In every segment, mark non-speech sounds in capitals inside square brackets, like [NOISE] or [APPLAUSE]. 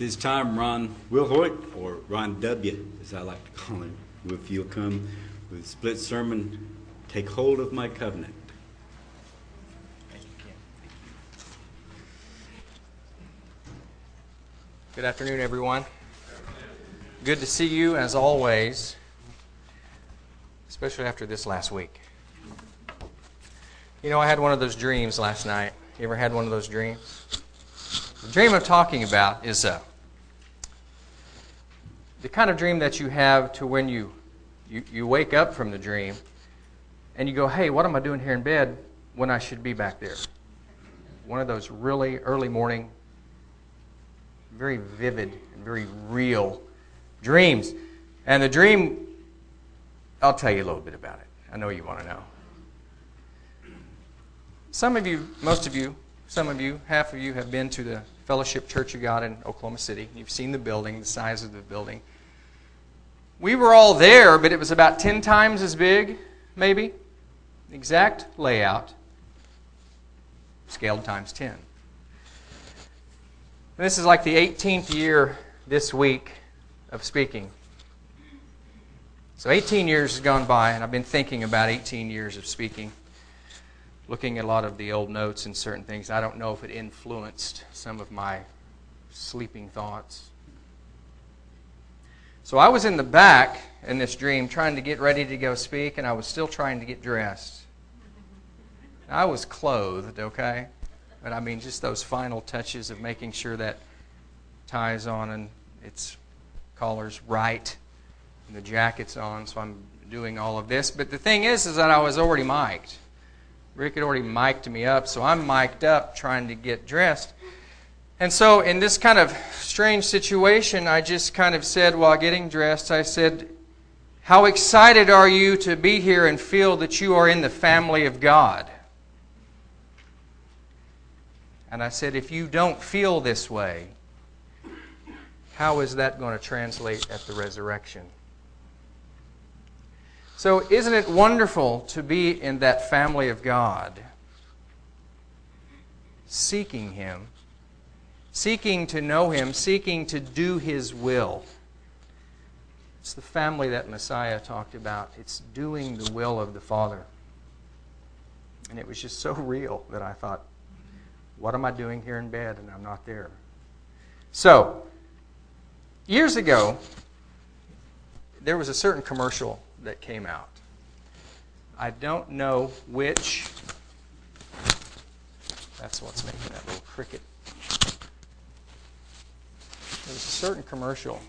this time, Ron Wilhoit, or Ron W., as I like to call him, if you'll come with split sermon, Take Hold of My Covenant. Good afternoon, everyone. Good to see you as always, especially after this last week. You know, I had one of those dreams last night. You ever had one of those dreams? The dream I'm talking about is uh, the kind of dream that you have to when you, you, you wake up from the dream and you go, hey, what am I doing here in bed when I should be back there? One of those really early morning, very vivid and very real dreams. And the dream, I'll tell you a little bit about it. I know you want to know. Some of you, most of you, some of you, half of you have been to the Fellowship Church of God in Oklahoma City. You've seen the building, the size of the building. We were all there, but it was about 10 times as big, maybe. Exact layout, scaled times 10. This is like the 18th year this week of speaking. So 18 years has gone by, and I've been thinking about 18 years of speaking, looking at a lot of the old notes and certain things. I don't know if it influenced some of my sleeping thoughts. So I was in the back in this dream trying to get ready to go speak, and I was still trying to get dressed. I was clothed, okay? But I mean, just those final touches of making sure that tie's on and its collar's right and the jacket's on, so I'm doing all of this. But the thing is, is that I was already mic'd. Rick had already mic'd me up, so I'm mic'd up trying to get dressed. And so, in this kind of strange situation, I just kind of said while getting dressed, I said, How excited are you to be here and feel that you are in the family of God? And I said, If you don't feel this way, how is that going to translate at the resurrection? So, isn't it wonderful to be in that family of God, seeking Him? seeking to know Him, seeking to do His will. It's the family that Messiah talked about. It's doing the will of the Father. And it was just so real that I thought, what am I doing here in bed and I'm not there? So, years ago, there was a certain commercial that came out. I don't know which. That's what's making that little cricket there was a certain commercial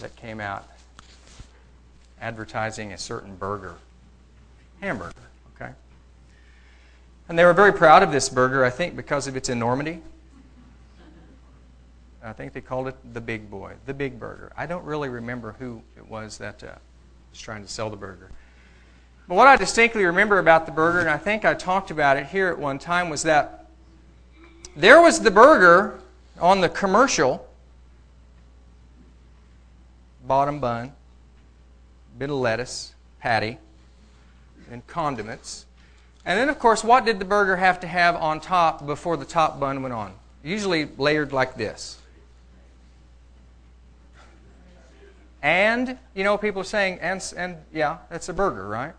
that came out advertising a certain burger, hamburger, okay? And they were very proud of this burger, I think, because of its enormity. I think they called it the Big Boy, the Big Burger. I don't really remember who it was that uh, was trying to sell the burger. But what I distinctly remember about the burger, and I think I talked about it here at one time, was that there was the burger on the commercial bottom bun, bit of lettuce, patty, and condiments. And then, of course, what did the burger have to have on top before the top bun went on? Usually layered like this. And, you know, people are saying, and, and yeah, that's a burger, right?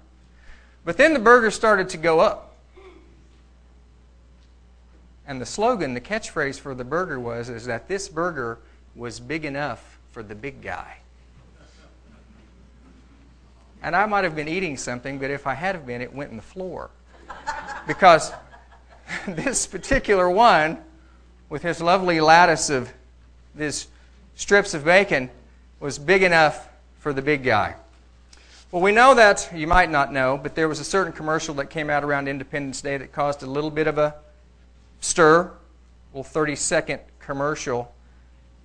But then the burger started to go up. And the slogan, the catchphrase for the burger was is that this burger was big enough for the big guy. And I might have been eating something, but if I had have been, it went in the floor. Because [LAUGHS] this particular one, with his lovely lattice of these strips of bacon, was big enough for the big guy. Well, we know that, you might not know, but there was a certain commercial that came out around Independence Day that caused a little bit of a stir, little 30 second commercial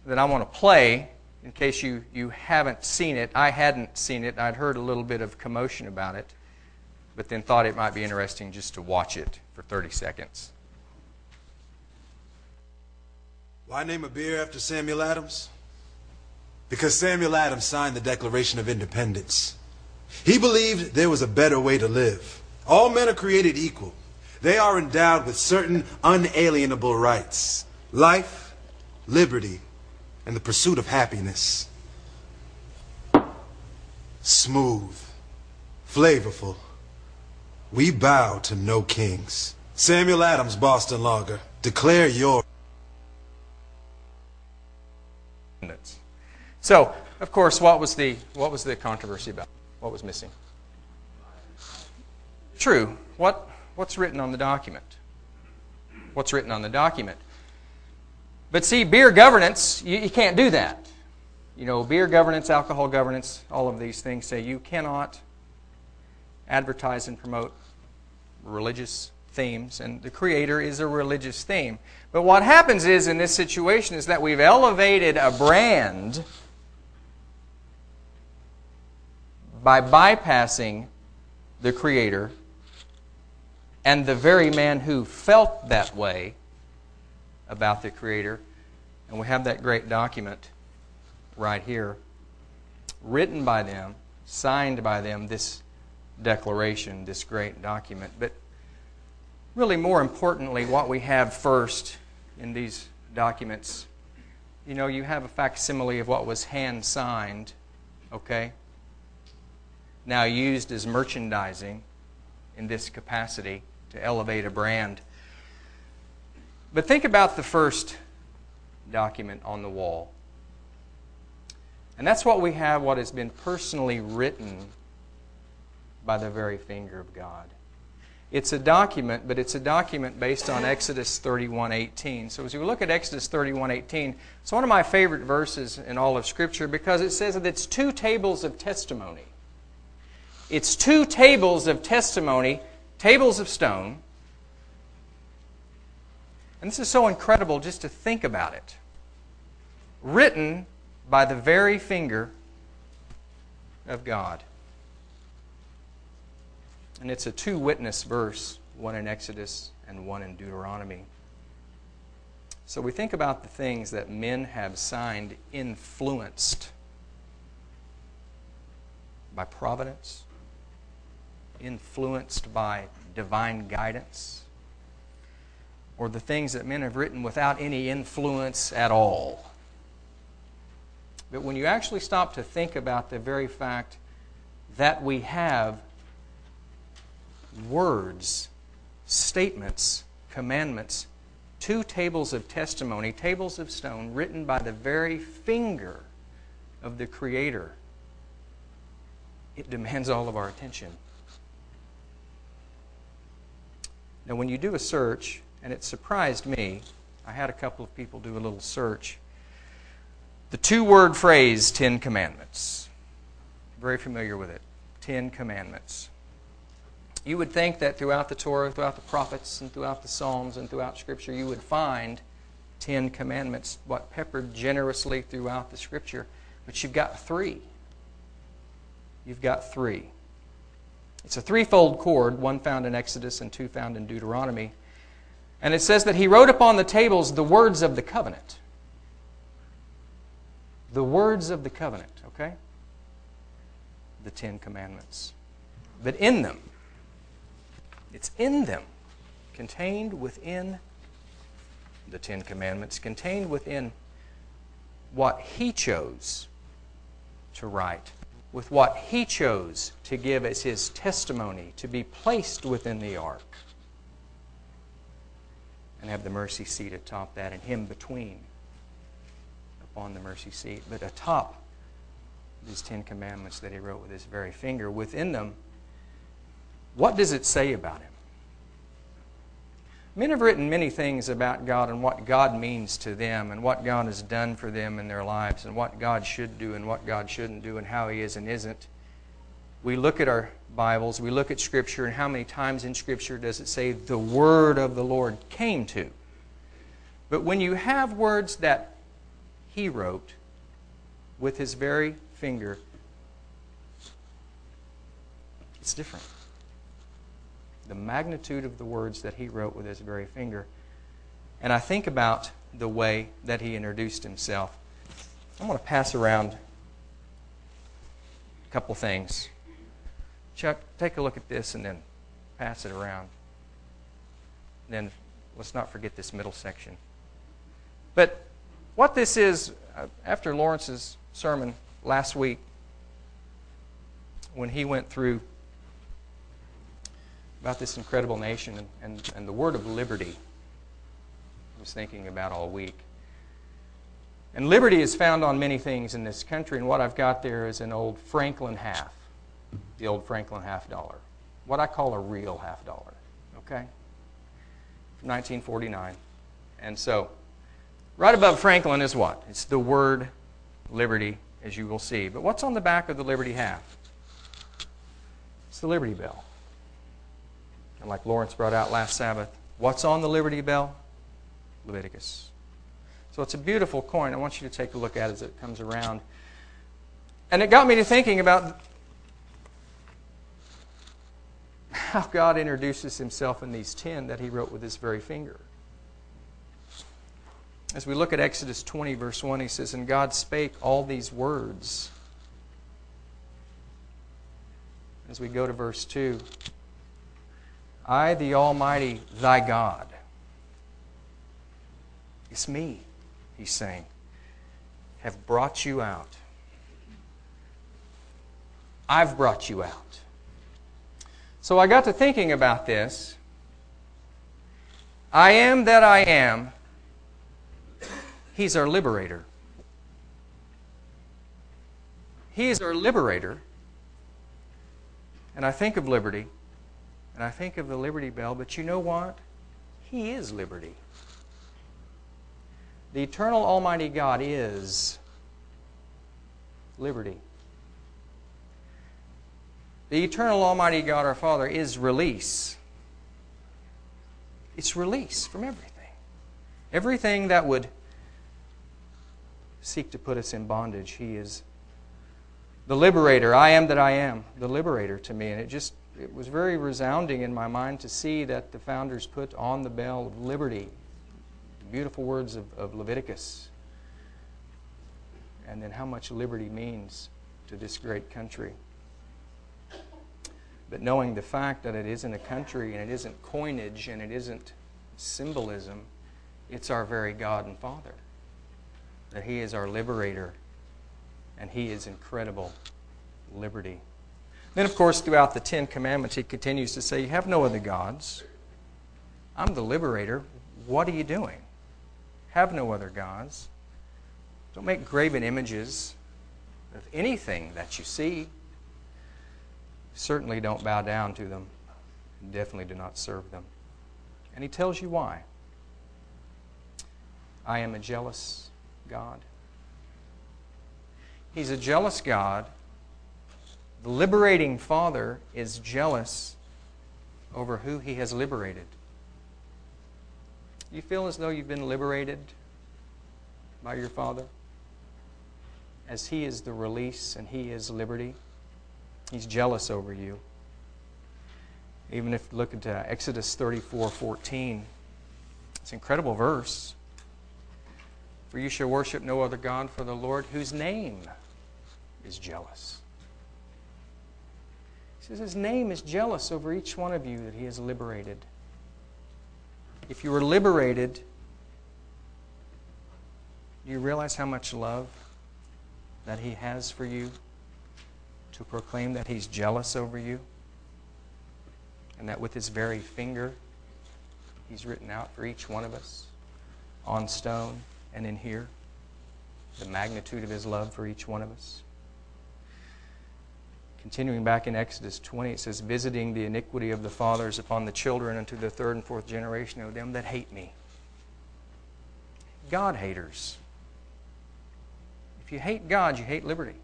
that I want to play in case you, you haven't seen it. I hadn't seen it. I'd heard a little bit of commotion about it, but then thought it might be interesting just to watch it for 30 seconds. Why name a beer after Samuel Adams? Because Samuel Adams signed the Declaration of Independence. He believed there was a better way to live. All men are created equal. They are endowed with certain unalienable rights life, liberty, and the pursuit of happiness. Smooth, flavorful. We bow to no kings. Samuel Adams, Boston Lager. Declare your. So, of course, what was the what was the controversy about? What was missing? True. What what's written on the document? What's written on the document? But see, beer governance, you, you can't do that. You know, beer governance, alcohol governance, all of these things say you cannot advertise and promote religious themes, and the Creator is a religious theme. But what happens is in this situation is that we've elevated a brand by bypassing the Creator and the very man who felt that way about the Creator. And we have that great document right here, written by them, signed by them, this declaration, this great document. But really, more importantly, what we have first in these documents, you know, you have a facsimile of what was hand signed, okay? Now used as merchandising in this capacity to elevate a brand. But think about the first document on the wall. And that's what we have, what has been personally written by the very finger of God. It's a document, but it's a document based on Exodus 31:18. So as we look at Exodus 31:18, it's one of my favorite verses in all of Scripture because it says that it's two tables of testimony. It's two tables of testimony, tables of stone. And this is so incredible just to think about it. Written by the very finger of God. And it's a two witness verse, one in Exodus and one in Deuteronomy. So we think about the things that men have signed influenced by providence, influenced by divine guidance, or the things that men have written without any influence at all. But when you actually stop to think about the very fact that we have words, statements, commandments, two tables of testimony, tables of stone, written by the very finger of the Creator, it demands all of our attention. Now, when you do a search, and it surprised me, I had a couple of people do a little search. The two word phrase, Ten Commandments. Very familiar with it. Ten Commandments. You would think that throughout the Torah, throughout the prophets, and throughout the Psalms, and throughout Scripture, you would find Ten Commandments, what peppered generously throughout the Scripture. But you've got three. You've got three. It's a threefold cord, one found in Exodus and two found in Deuteronomy. And it says that he wrote upon the tables the words of the covenant. The words of the covenant, okay? The Ten Commandments. But in them, it's in them, contained within the Ten Commandments, contained within what He chose to write, with what He chose to give as His testimony to be placed within the ark, and have the mercy seat atop that, and Him between upon the mercy seat. But atop these Ten Commandments that He wrote with His very finger, within them, what does it say about him? Men have written many things about God and what God means to them and what God has done for them in their lives and what God should do and what God shouldn't do and how He is and isn't. We look at our Bibles, we look at Scripture, and how many times in Scripture does it say the word of the Lord came to? But when you have words that He wrote with His very finger, it's different the magnitude of the words that he wrote with his very finger. And I think about the way that he introduced himself. I'm going to pass around a couple things. Chuck, take a look at this and then pass it around. Then let's not forget this middle section. But what this is, uh, after Lawrence's sermon last week, when he went through about this incredible nation and, and, and the word of liberty, I was thinking about all week. And liberty is found on many things in this country, and what I've got there is an old Franklin half, the old Franklin half dollar, what I call a real half dollar, okay? From 1949. And so, right above Franklin is what? It's the word liberty, as you will see. But what's on the back of the liberty half? It's the Liberty Bell. And like Lawrence brought out last Sabbath, what's on the Liberty Bell? Leviticus. So it's a beautiful coin. I want you to take a look at it as it comes around. And it got me to thinking about how God introduces himself in these ten that he wrote with his very finger. As we look at Exodus 20, verse 1, he says, And God spake all these words. As we go to verse 2, I, the Almighty, thy God. It's me, he's saying, have brought you out. I've brought you out. So I got to thinking about this. I am that I am. He's our liberator. He is our liberator. And I think of liberty, and I think of the Liberty Bell, but you know what? He is liberty. The eternal Almighty God is liberty. The eternal Almighty God, our Father, is release. It's release from everything. Everything that would seek to put us in bondage, He is the liberator. I am that I am, the liberator to me. And it just it was very resounding in my mind to see that the founders put on the bell of liberty beautiful words of, of Leviticus. And then how much liberty means to this great country. But knowing the fact that it isn't a country and it isn't coinage and it isn't symbolism, it's our very God and Father. That He is our liberator and He is incredible liberty. Then, of course, throughout the Ten Commandments, He continues to say, You have no other gods. I'm the liberator. What are you doing? Have no other gods. Don't make graven images of anything that you see. Certainly don't bow down to them. Definitely do not serve them. And he tells you why. I am a jealous God. He's a jealous God. The liberating Father is jealous over who he has liberated. You feel as though you've been liberated by your Father? As he is the release and he is liberty. He's jealous over you. Even if you look at Exodus 34 14, it's an incredible verse. For you shall worship no other God for the Lord, whose name is jealous. Says his name is jealous over each one of you that he has liberated. If you were liberated, do you realize how much love that he has for you? to proclaim that he's jealous over you and that with his very finger he's written out for each one of us on stone and in here the magnitude of his love for each one of us. Continuing back in Exodus 20, it says, Visiting the iniquity of the fathers upon the children unto the third and fourth generation of them that hate me. God haters. If you hate God, you hate liberty.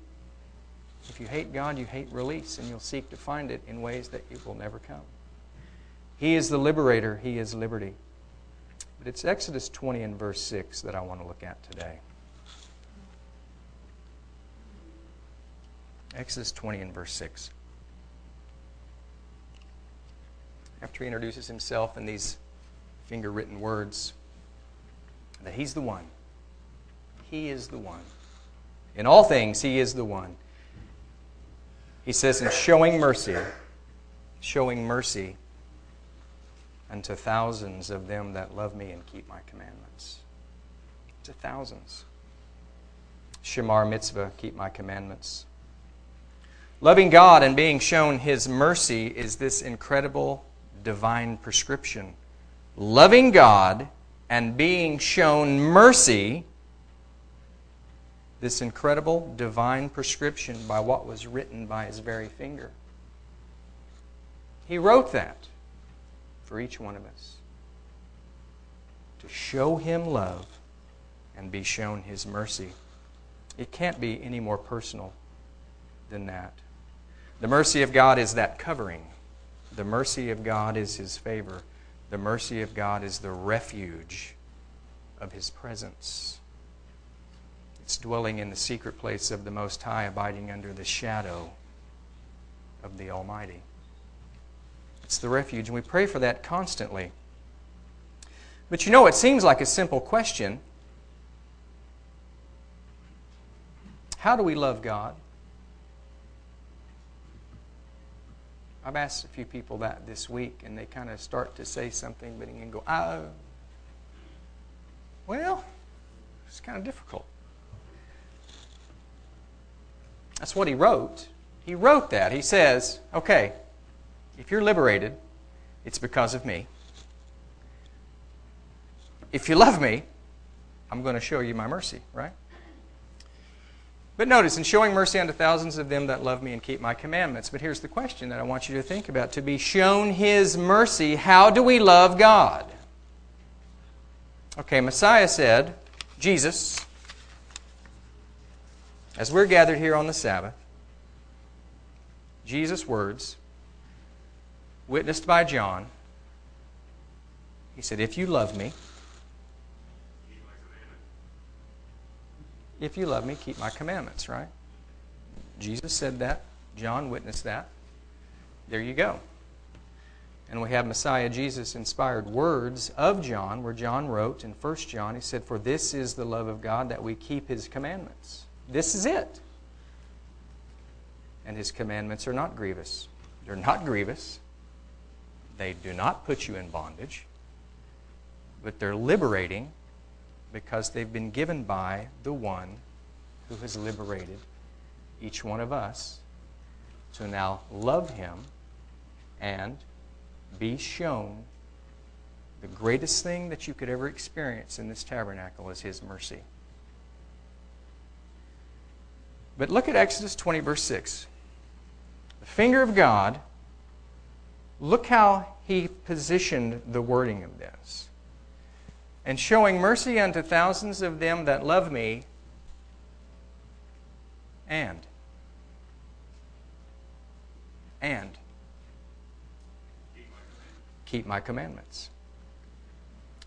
If you hate God, you hate release, and you'll seek to find it in ways that it will never come. He is the liberator, He is liberty. But it's Exodus 20 and verse 6 that I want to look at today. Exodus 20 and verse 6. After he introduces himself in these finger written words, that he's the one. He is the one. In all things, he is the one. He says, in showing mercy, showing mercy unto thousands of them that love me and keep my commandments. to thousands. Shamar mitzvah, keep my commandments. Loving God and being shown His mercy is this incredible divine prescription. Loving God and being shown mercy, this incredible divine prescription by what was written by His very finger. He wrote that for each one of us to show Him love and be shown His mercy. It can't be any more personal than that. The mercy of God is that covering. The mercy of God is His favor. The mercy of God is the refuge of His presence. It's dwelling in the secret place of the Most High, abiding under the shadow of the Almighty. It's the refuge, and we pray for that constantly. But you know, it seems like a simple question. How do we love God? I've asked a few people that this week, and they kind of start to say something, but then go, oh. Well, it's kind of difficult. That's what he wrote. He wrote that. He says, okay, if you're liberated, it's because of me. If you love me, I'm going to show you my mercy, right? But notice, in showing mercy unto thousands of them that love me and keep my commandments. But here's the question that I want you to think about. To be shown his mercy, how do we love God? Okay, Messiah said, Jesus, as we're gathered here on the Sabbath, Jesus' words, witnessed by John, he said, If you love me, If you love me, keep my commandments, right? Jesus said that. John witnessed that. There you go. And we have Messiah Jesus inspired words of John, where John wrote in 1 John, he said, For this is the love of God, that we keep his commandments. This is it. And his commandments are not grievous. They're not grievous. They do not put you in bondage, but they're liberating because they've been given by the one who has liberated each one of us to now love him and be shown the greatest thing that you could ever experience in this tabernacle is his mercy. But look at Exodus 20, verse 6. The finger of God, look how he positioned the wording of this and showing mercy unto thousands of them that love me, and, and keep my commandments.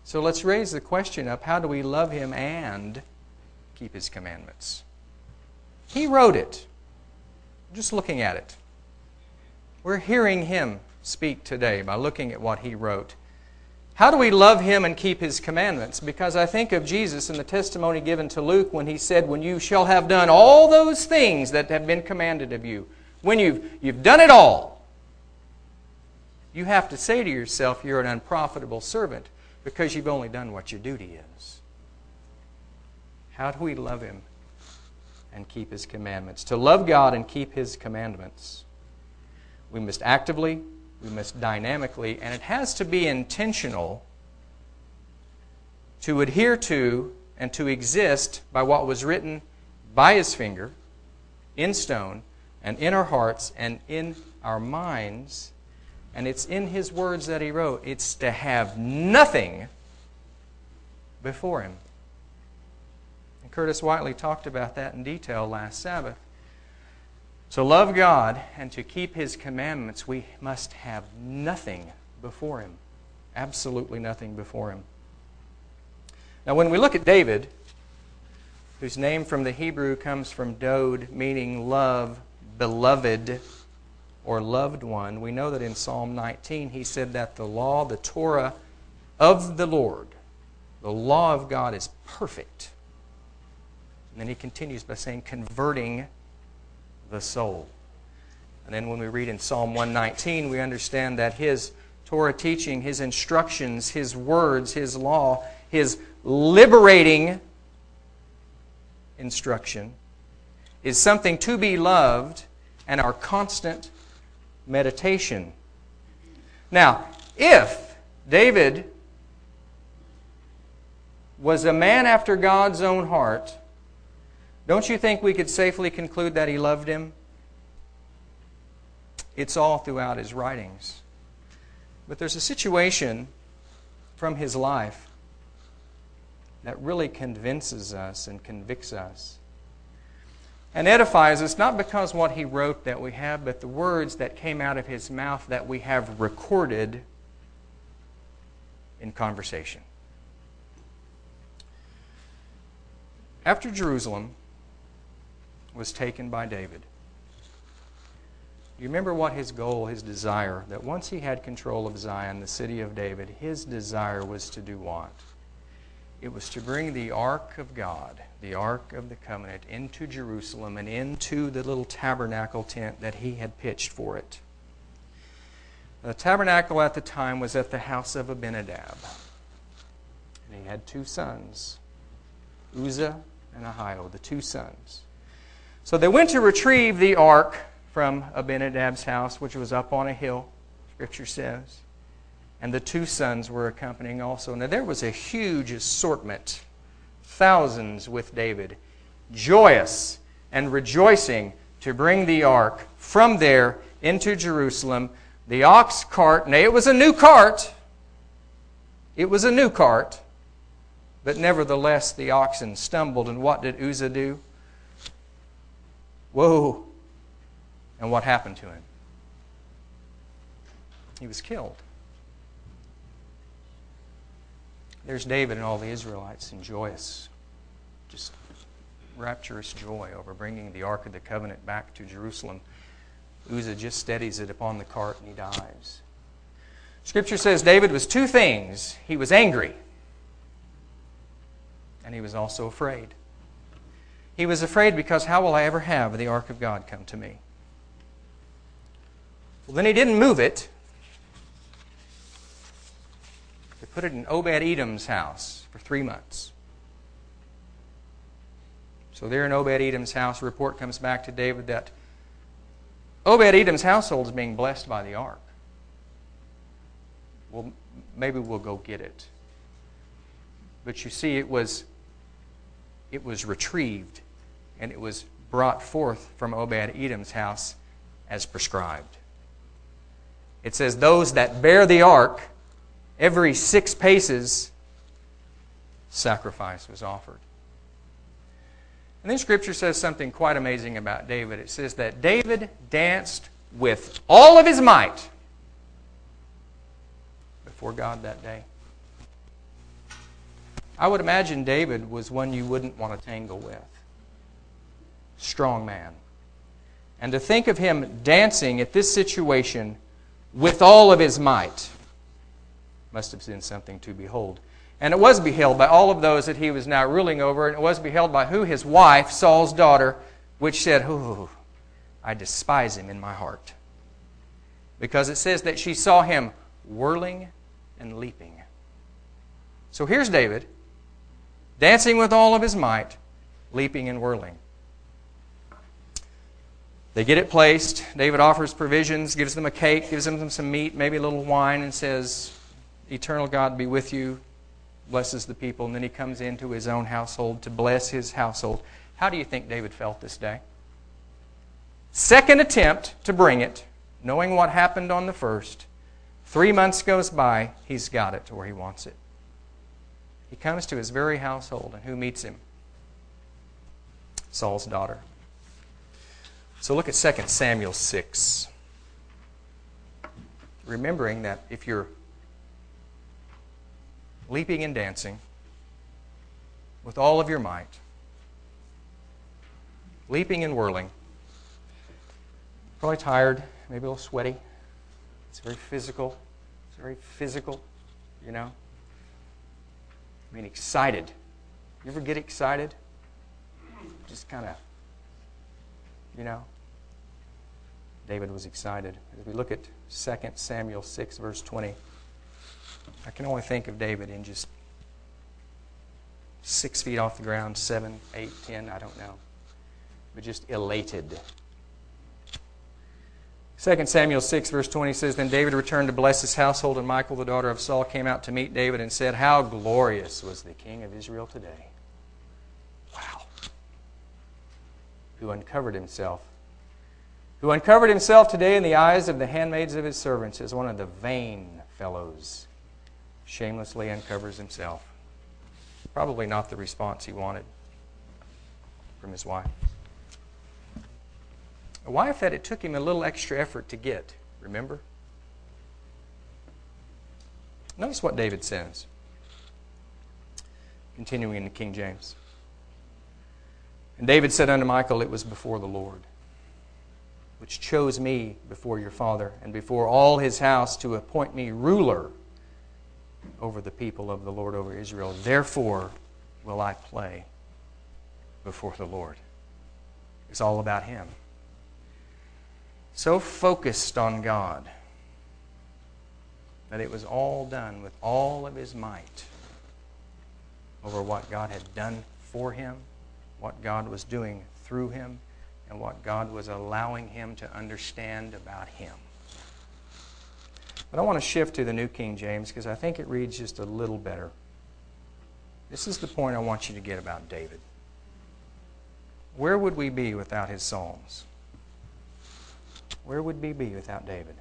So let's raise the question up how do we love him and keep his commandments? He wrote it. Just looking at it. We're hearing him speak today by looking at what he wrote. How do we love him and keep his commandments? Because I think of Jesus in the testimony given to Luke when he said, When you shall have done all those things that have been commanded of you, when you've, you've done it all, you have to say to yourself, You're an unprofitable servant because you've only done what your duty is. How do we love him and keep his commandments? To love God and keep his commandments, we must actively we must dynamically, and it has to be intentional to adhere to and to exist by what was written by his finger in stone and in our hearts and in our minds. And it's in his words that he wrote. It's to have nothing before him. And Curtis Whiteley talked about that in detail last Sabbath. To love God and to keep His commandments, we must have nothing before Him. Absolutely nothing before Him. Now, when we look at David, whose name from the Hebrew comes from dode, meaning love, beloved, or loved one, we know that in Psalm 19 he said that the law, the Torah of the Lord, the law of God is perfect. And then he continues by saying, converting the soul. And then when we read in Psalm 119, we understand that his Torah teaching, his instructions, his words, his law, his liberating instruction, is something to be loved and our constant meditation. Now, if David was a man after God's own heart, don't you think we could safely conclude that he loved him? It's all throughout his writings. But there's a situation from his life that really convinces us and convicts us and edifies us not because what he wrote that we have, but the words that came out of his mouth that we have recorded in conversation. After Jerusalem was taken by David, Do you remember what his goal, his desire, that once he had control of Zion, the city of David, his desire was to do what? It was to bring the ark of God, the ark of the covenant, into Jerusalem and into the little tabernacle tent that he had pitched for it. The tabernacle at the time was at the house of Abinadab. And he had two sons, Uzzah and Ahio, the two sons. So they went to retrieve the ark from Abinadab's house, which was up on a hill, Scripture says. And the two sons were accompanying also. Now there was a huge assortment, thousands with David, joyous and rejoicing to bring the ark from there into Jerusalem. The ox cart, nay, it was a new cart. It was a new cart. But nevertheless, the oxen stumbled, and what did Uzzah do? Whoa, and what happened to him? He was killed. There's David and all the Israelites in joyous, just rapturous joy over bringing the Ark of the Covenant back to Jerusalem. Uzzah just steadies it upon the cart and he dies. Scripture says David was two things he was angry, and he was also afraid. He was afraid because how will I ever have the Ark of God come to me? Well, then he didn't move it. They put it in Obed Edom's house for three months. So, there in Obed Edom's house, a report comes back to David that Obed Edom's household is being blessed by the ark. Well, maybe we'll go get it. But you see, it was, it was retrieved and it was brought forth from Obed Edom's house as prescribed. It says, Those that bear the ark, every six paces, sacrifice was offered. And then Scripture says something quite amazing about David. It says that David danced with all of his might before God that day. I would imagine David was one you wouldn't want to tangle with. Strong man. And to think of him dancing at this situation with all of his might must have been something to behold. And it was beheld by all of those that he was now ruling over, and it was beheld by who? His wife, Saul's daughter, which said, Ooh, I despise him in my heart. Because it says that she saw him whirling and leaping. So here's David, dancing with all of his might, leaping and whirling. They get it placed. David offers provisions, gives them a cake, gives them some meat, maybe a little wine, and says, Eternal God be with you, blesses the people. And then he comes into his own household to bless his household. How do you think David felt this day? Second attempt to bring it, knowing what happened on the first. Three months goes by, he's got it to where he wants it. He comes to his very household, and who meets him? Saul's daughter. So look at 2 Samuel 6. Remembering that if you're leaping and dancing with all of your might, leaping and whirling, probably tired, maybe a little sweaty. It's very physical. It's very physical, you know. I mean, excited. You ever get excited? Just kind of you know? David was excited. As we look at 2 Samuel 6, verse 20, I can only think of David in just six feet off the ground, seven, eight, ten, I don't know. But just elated. 2 Samuel 6, verse 20 says Then David returned to bless his household, and Michal, the daughter of Saul, came out to meet David and said, How glorious was the king of Israel today! Wow. Who uncovered himself. Who uncovered himself today in the eyes of the handmaids of his servants as one of the vain fellows shamelessly uncovers himself. Probably not the response he wanted from his wife. A wife that it took him a little extra effort to get, remember? Notice what David says. Continuing in the King James. And David said unto Michal, It was before the Lord, which chose me before your father and before all his house to appoint me ruler over the people of the Lord over Israel. Therefore will I play before the Lord. It's all about him. So focused on God that it was all done with all of his might over what God had done for him, what God was doing through him, and what God was allowing him to understand about him. But I want to shift to the New King James because I think it reads just a little better. This is the point I want you to get about David. Where would we be without his Psalms? Where would we be without David?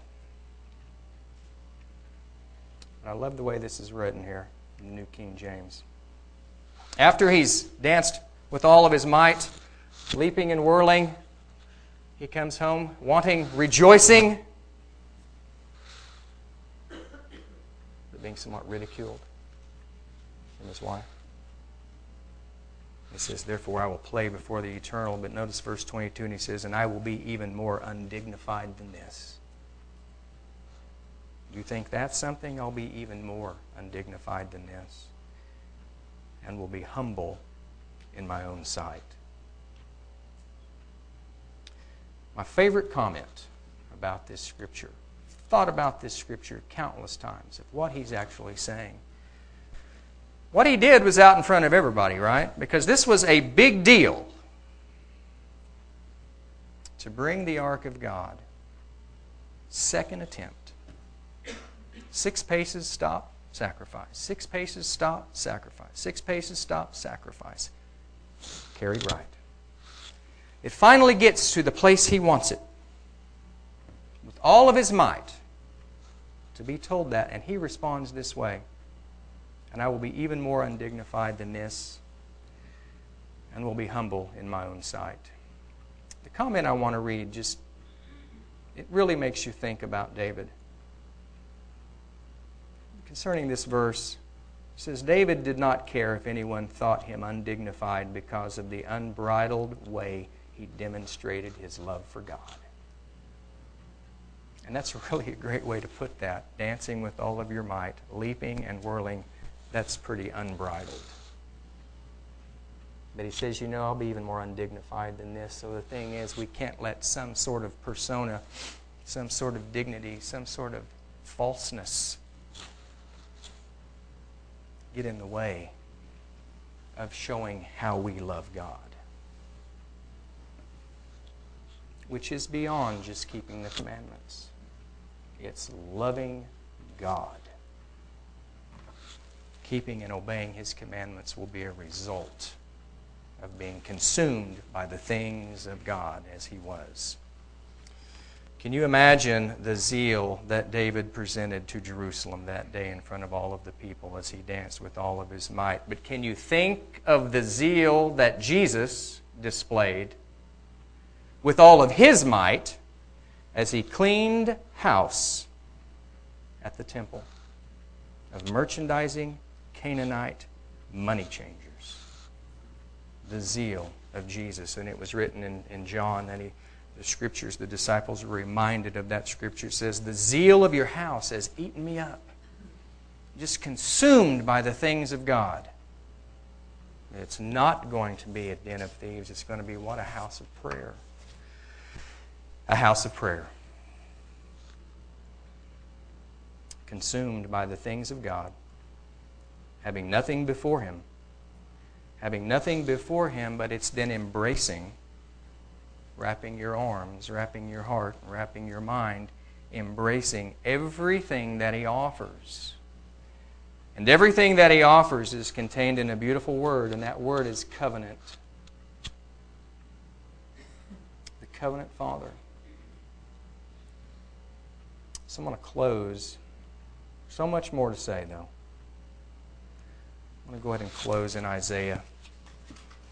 And I love the way this is written here in the New King James. After he's danced with all of his might, leaping and whirling, he comes home wanting, rejoicing, but being somewhat ridiculed from his wife. He says, Therefore I will play before the eternal. But notice verse 22, and he says, And I will be even more undignified than this. Do you think that's something? I'll be even more undignified than this. And will be humble in my own sight. My favorite comment about this scripture, thought about this scripture countless times of what he's actually saying. What he did was out in front of everybody, right? Because this was a big deal to bring the ark of God. Second attempt. Six paces, stop, sacrifice. Six paces, stop, sacrifice. Six paces, stop, sacrifice. Carried right. It finally gets to the place he wants it with all of his might to be told that, and he responds this way And I will be even more undignified than this, and will be humble in my own sight. The comment I want to read just it really makes you think about David. Concerning this verse, it says David did not care if anyone thought him undignified because of the unbridled way he demonstrated his love for God. And that's [LAUGHS] really a great way to put that. Dancing with all of your might, leaping and whirling, that's pretty unbridled. But he says, you know, I'll be even more undignified than this. So the thing is, we can't let some sort of persona, some sort of dignity, some sort of falseness get in the way of showing how we love God. Which is beyond just keeping the commandments. It's loving God. Keeping and obeying His commandments will be a result of being consumed by the things of God as He was. Can you imagine the zeal that David presented to Jerusalem that day in front of all of the people as he danced with all of his might? But can you think of the zeal that Jesus displayed with all of his might as he cleaned house at the temple of merchandising Canaanite money changers. The zeal of Jesus. And it was written in, in John that he, the scriptures, the disciples were reminded of that scripture. It says, The zeal of your house has eaten me up. Just consumed by the things of God. It's not going to be a den of thieves. It's going to be what? A house of prayer a house of prayer, consumed by the things of God, having nothing before Him, having nothing before him, but it's then embracing, wrapping your arms, wrapping your heart, wrapping your mind, embracing everything that he offers. And everything that he offers is contained in a beautiful word, and that word is covenant. The covenant Father. So I'm going to close. So much more to say, though. I'm going to go ahead and close in Isaiah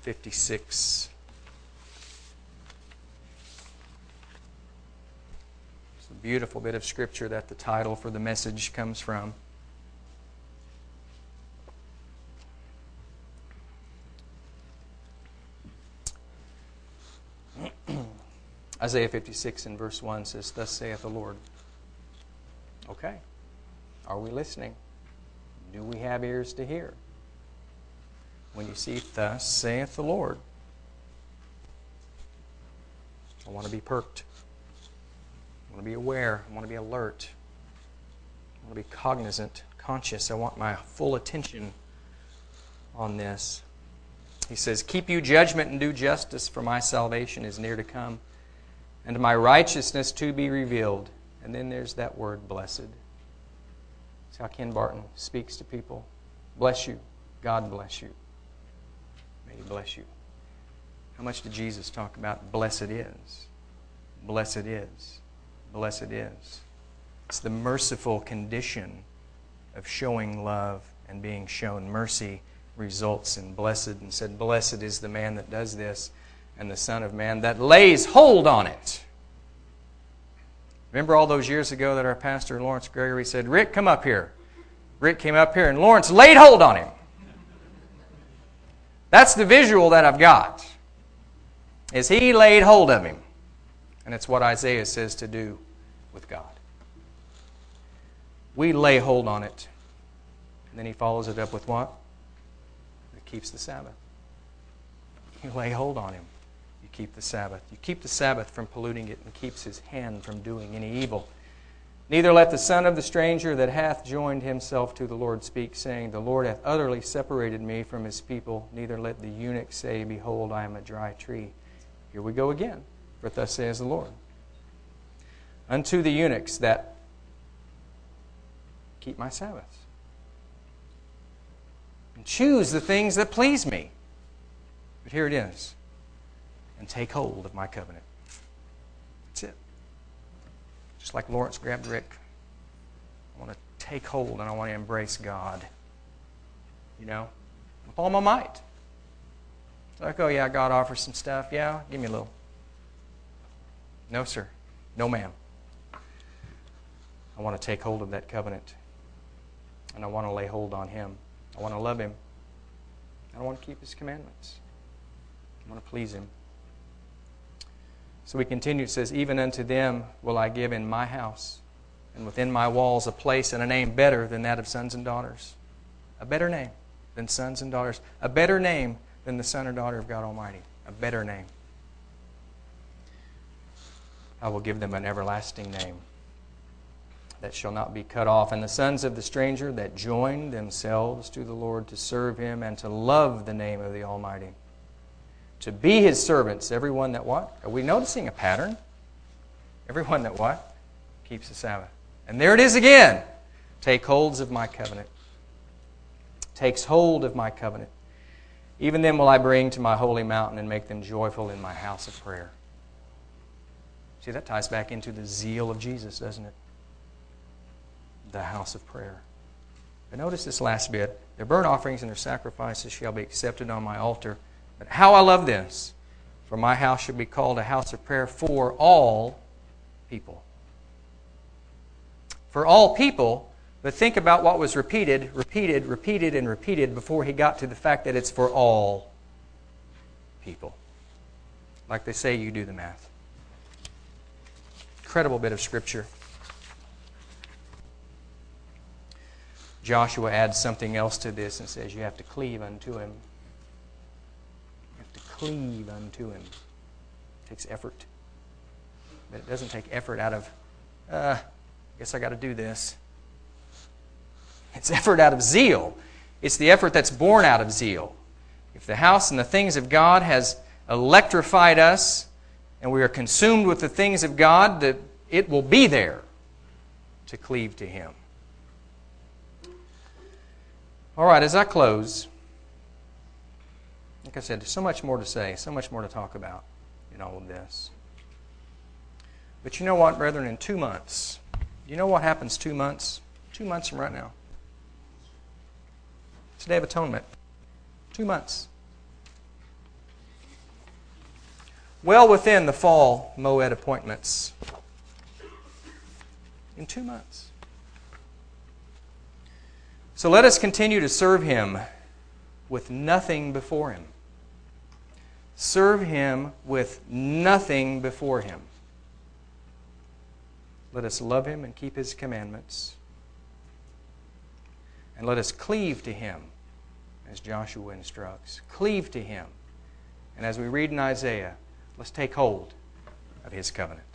56. It's a beautiful bit of scripture that the title for the message comes from. [CLEARS THROAT] Isaiah 56 in verse 1 says, Thus saith the Lord. Okay. Are we listening? Do we have ears to hear? When you see, Thus saith the Lord, I want to be perked. I want to be aware. I want to be alert. I want to be cognizant, conscious. I want my full attention on this. He says, Keep you judgment and do justice, for my salvation is near to come, and my righteousness to be revealed. And then there's that word, blessed. It's how Ken Barton speaks to people. Bless you. God bless you. May He bless you. How much did Jesus talk about blessed is? Blessed is. Blessed is. It's the merciful condition of showing love and being shown mercy results in blessed, and said, Blessed is the man that does this, and the Son of Man that lays hold on it. Remember all those years ago that our pastor, Lawrence Gregory, said, Rick, come up here. Rick came up here, and Lawrence laid hold on him. That's the visual that I've got. Is he laid hold of him. And it's what Isaiah says to do with God. We lay hold on it. And then he follows it up with what? It keeps the Sabbath. You lay hold on him. Keep the Sabbath. You keep the Sabbath from polluting it and keeps his hand from doing any evil. Neither let the son of the stranger that hath joined himself to the Lord speak, saying, The Lord hath utterly separated me from his people. Neither let the eunuch say, Behold, I am a dry tree. Here we go again. For thus says the Lord. Unto the eunuchs that keep my Sabbaths, and choose the things that please me. But here it is. And take hold of my covenant. That's it. Just like Lawrence grabbed Rick. I want to take hold and I want to embrace God. You know? With all my might. It's like, oh, yeah, God offers some stuff. Yeah, give me a little. No, sir. No, ma'am. I want to take hold of that covenant. And I want to lay hold on Him. I want to love Him. I want to keep His commandments. I want to please Him. So we continue, it says, Even unto them will I give in my house and within my walls a place and a name better than that of sons and daughters. A better name than sons and daughters. A better name than the son or daughter of God Almighty. A better name. I will give them an everlasting name that shall not be cut off. And the sons of the stranger that join themselves to the Lord to serve him and to love the name of the Almighty to be his servants. Everyone that what? Are we noticing a pattern? Everyone that what? Keeps the Sabbath. And there it is again. Take holds of my covenant. Takes hold of my covenant. Even then will I bring to my holy mountain and make them joyful in my house of prayer. See, that ties back into the zeal of Jesus, doesn't it? The house of prayer. But notice this last bit. Their burnt offerings and their sacrifices shall be accepted on my altar. But how I love this. For my house should be called a house of prayer for all people. For all people, but think about what was repeated, repeated, repeated, and repeated before he got to the fact that it's for all people. Like they say, you do the math. Incredible bit of scripture. Joshua adds something else to this and says you have to cleave unto him cleave unto Him. It takes effort. But it doesn't take effort out of, uh, I guess I got to do this. It's [LAUGHS] effort out of zeal. It's the effort that's born out of zeal. If the house and the things of God has electrified us and we are consumed with the things of God, that it will be there to cleave to Him. All right, as I close, like I said, there's so much more to say, so much more to talk about in all of this. But you know what, brethren? In two months, you know what happens two months? Two months from right now. It's the Day of Atonement. Two months. Well within the fall Moed appointments. In two months. So let us continue to serve Him with nothing before Him. Serve Him with nothing before Him. Let us love Him and keep His commandments. And let us cleave to Him, as Joshua instructs. Cleave to Him. And as we read in Isaiah, let's take hold of His covenant.